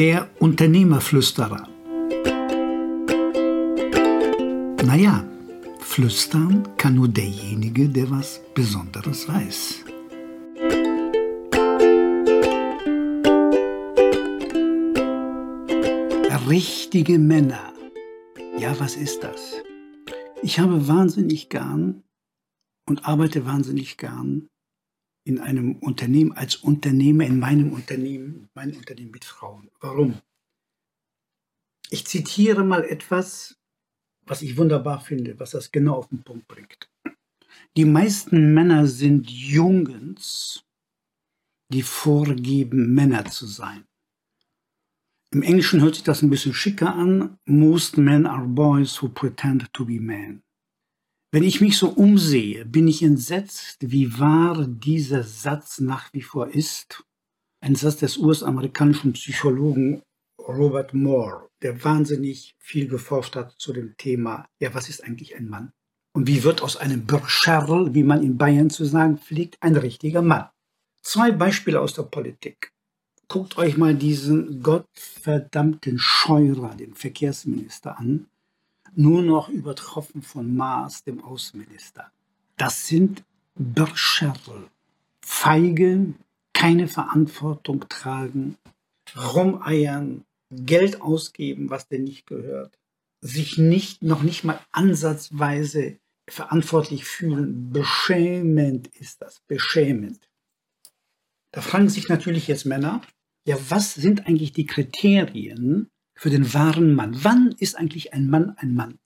Der Unternehmerflüsterer. Naja, flüstern kann nur derjenige, der was Besonderes weiß. Richtige Männer. Ja, was ist das? Ich habe wahnsinnig gern und arbeite wahnsinnig gern in einem Unternehmen, als Unternehmer in meinem Unternehmen, meinem Unternehmen mit Frauen. Warum? Ich zitiere mal etwas, was ich wunderbar finde, was das genau auf den Punkt bringt. Die meisten Männer sind Jungens, die vorgeben, Männer zu sein. Im Englischen hört sich das ein bisschen schicker an. Most men are boys who pretend to be men. Wenn ich mich so umsehe, bin ich entsetzt, wie wahr dieser Satz nach wie vor ist. Ein Satz des US-amerikanischen Psychologen Robert Moore, der wahnsinnig viel geforscht hat zu dem Thema, ja, was ist eigentlich ein Mann? Und wie wird aus einem Bürscherl, wie man in Bayern zu sagen pflegt, ein richtiger Mann? Zwei Beispiele aus der Politik. Guckt euch mal diesen gottverdammten Scheurer, den Verkehrsminister, an nur noch übertroffen von Maas, dem Außenminister. Das sind Bürscherl, feige, keine Verantwortung tragen, rumeiern, Geld ausgeben, was denn nicht gehört, sich nicht, noch nicht mal ansatzweise verantwortlich fühlen. Beschämend ist das, beschämend. Da fragen sich natürlich jetzt Männer, ja, was sind eigentlich die Kriterien, für den wahren Mann. Wann ist eigentlich ein Mann ein Mann?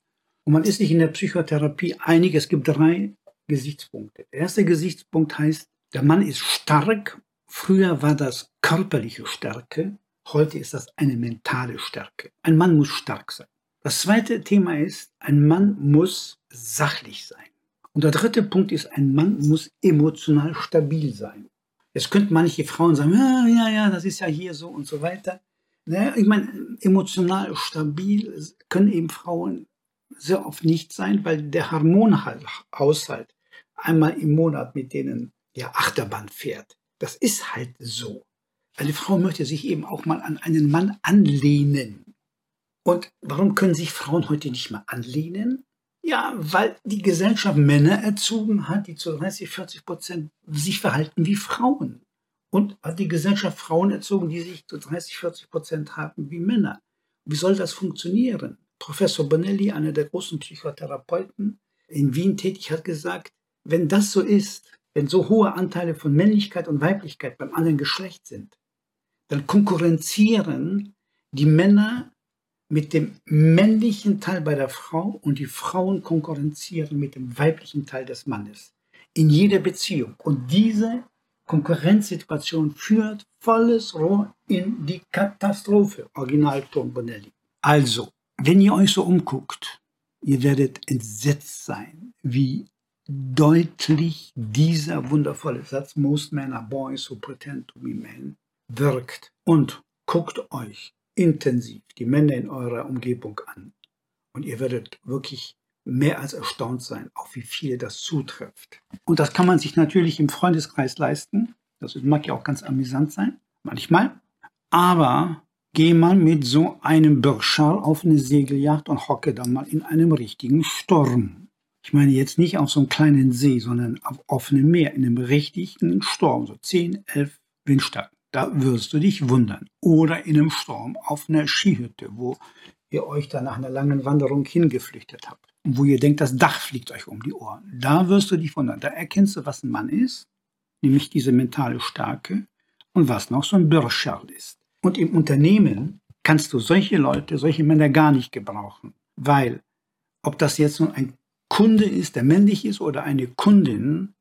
Und man ist sich in der Psychotherapie einig, es gibt drei Gesichtspunkte. Der erste Gesichtspunkt heißt, der Mann ist stark. Früher war das körperliche Stärke, heute ist das eine mentale Stärke. Ein Mann muss stark sein. Das zweite Thema ist, ein Mann muss sachlich sein. Und der dritte Punkt ist, ein Mann muss emotional stabil sein. Jetzt könnten manche Frauen sagen, ja, ja, ja, das ist ja hier so und so weiter. Ne? Ich meine, emotional stabil können eben Frauen sehr oft nicht sein, weil der Hormonhaushalt einmal im Monat mit denen ja Achterbahn fährt. Das ist halt so. Eine Frau möchte sich eben auch mal an einen Mann anlehnen. Und warum können sich Frauen heute nicht mal anlehnen? Ja, weil die Gesellschaft Männer erzogen hat, die zu 30, 40 Prozent sich verhalten wie Frauen und hat die Gesellschaft Frauen erzogen, die sich zu 30, 40 Prozent haben wie Männer. Wie soll das funktionieren? Professor Bonelli, einer der großen Psychotherapeuten in Wien tätig, hat gesagt, wenn das so ist, wenn so hohe Anteile von Männlichkeit und Weiblichkeit beim anderen Geschlecht sind, dann konkurrenzieren die Männer mit dem männlichen Teil bei der Frau und die Frauen konkurrenzieren mit dem weiblichen Teil des Mannes in jeder Beziehung. Und diese Konkurrenzsituation führt volles Rohr in die Katastrophe. Originalton Bonelli. Also, wenn ihr euch so umguckt, ihr werdet entsetzt sein, wie deutlich dieser wundervolle Satz Most men are boys who pretend to be men wirkt. Und guckt euch intensiv die Männer in eurer Umgebung an. Und ihr werdet wirklich mehr als erstaunt sein, auf wie viele das zutrifft. Und das kann man sich natürlich im Freundeskreis leisten. Das mag ja auch ganz amüsant sein, manchmal. Aber geh mal mit so einem Birschal auf eine Segelyacht und hocke da mal in einem richtigen Sturm. Ich meine jetzt nicht auf so einem kleinen See, sondern auf offenem Meer, in einem richtigen Sturm, so 10, 11 Windstärken. Da wirst du dich wundern. Oder in einem Sturm auf einer Skihütte, wo ihr euch da nach einer langen Wanderung hingeflüchtet habt wo ihr denkt, das Dach fliegt euch um die Ohren. Da wirst du dich wundern. Da erkennst du, was ein Mann ist, nämlich diese mentale Stärke und was noch so ein Bürschall ist. Und im Unternehmen kannst du solche Leute, solche Männer gar nicht gebrauchen, weil ob das jetzt nun ein Kunde ist, der männlich ist oder eine Kundin,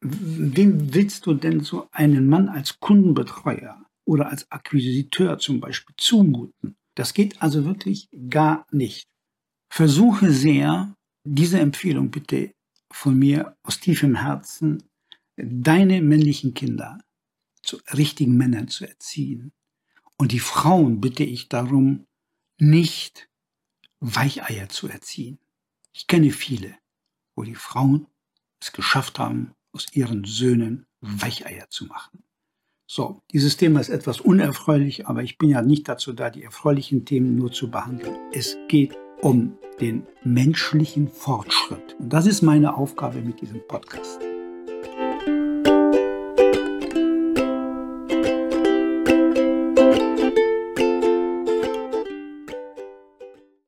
wem willst du denn so einen Mann als Kundenbetreuer oder als Akquisiteur zum Beispiel zumuten? Das geht also wirklich gar nicht versuche sehr, diese Empfehlung bitte von mir aus tiefem Herzen, deine männlichen Kinder zu richtigen Männern zu erziehen. Und die Frauen bitte ich darum, nicht Weicheier zu erziehen. Ich kenne viele, wo die Frauen es geschafft haben, aus ihren Söhnen Weicheier zu machen. So, dieses Thema ist etwas unerfreulich, aber ich bin ja nicht dazu da, die erfreulichen Themen nur zu behandeln. Es geht um den menschlichen Fortschritt. Und das ist meine Aufgabe mit diesem Podcast.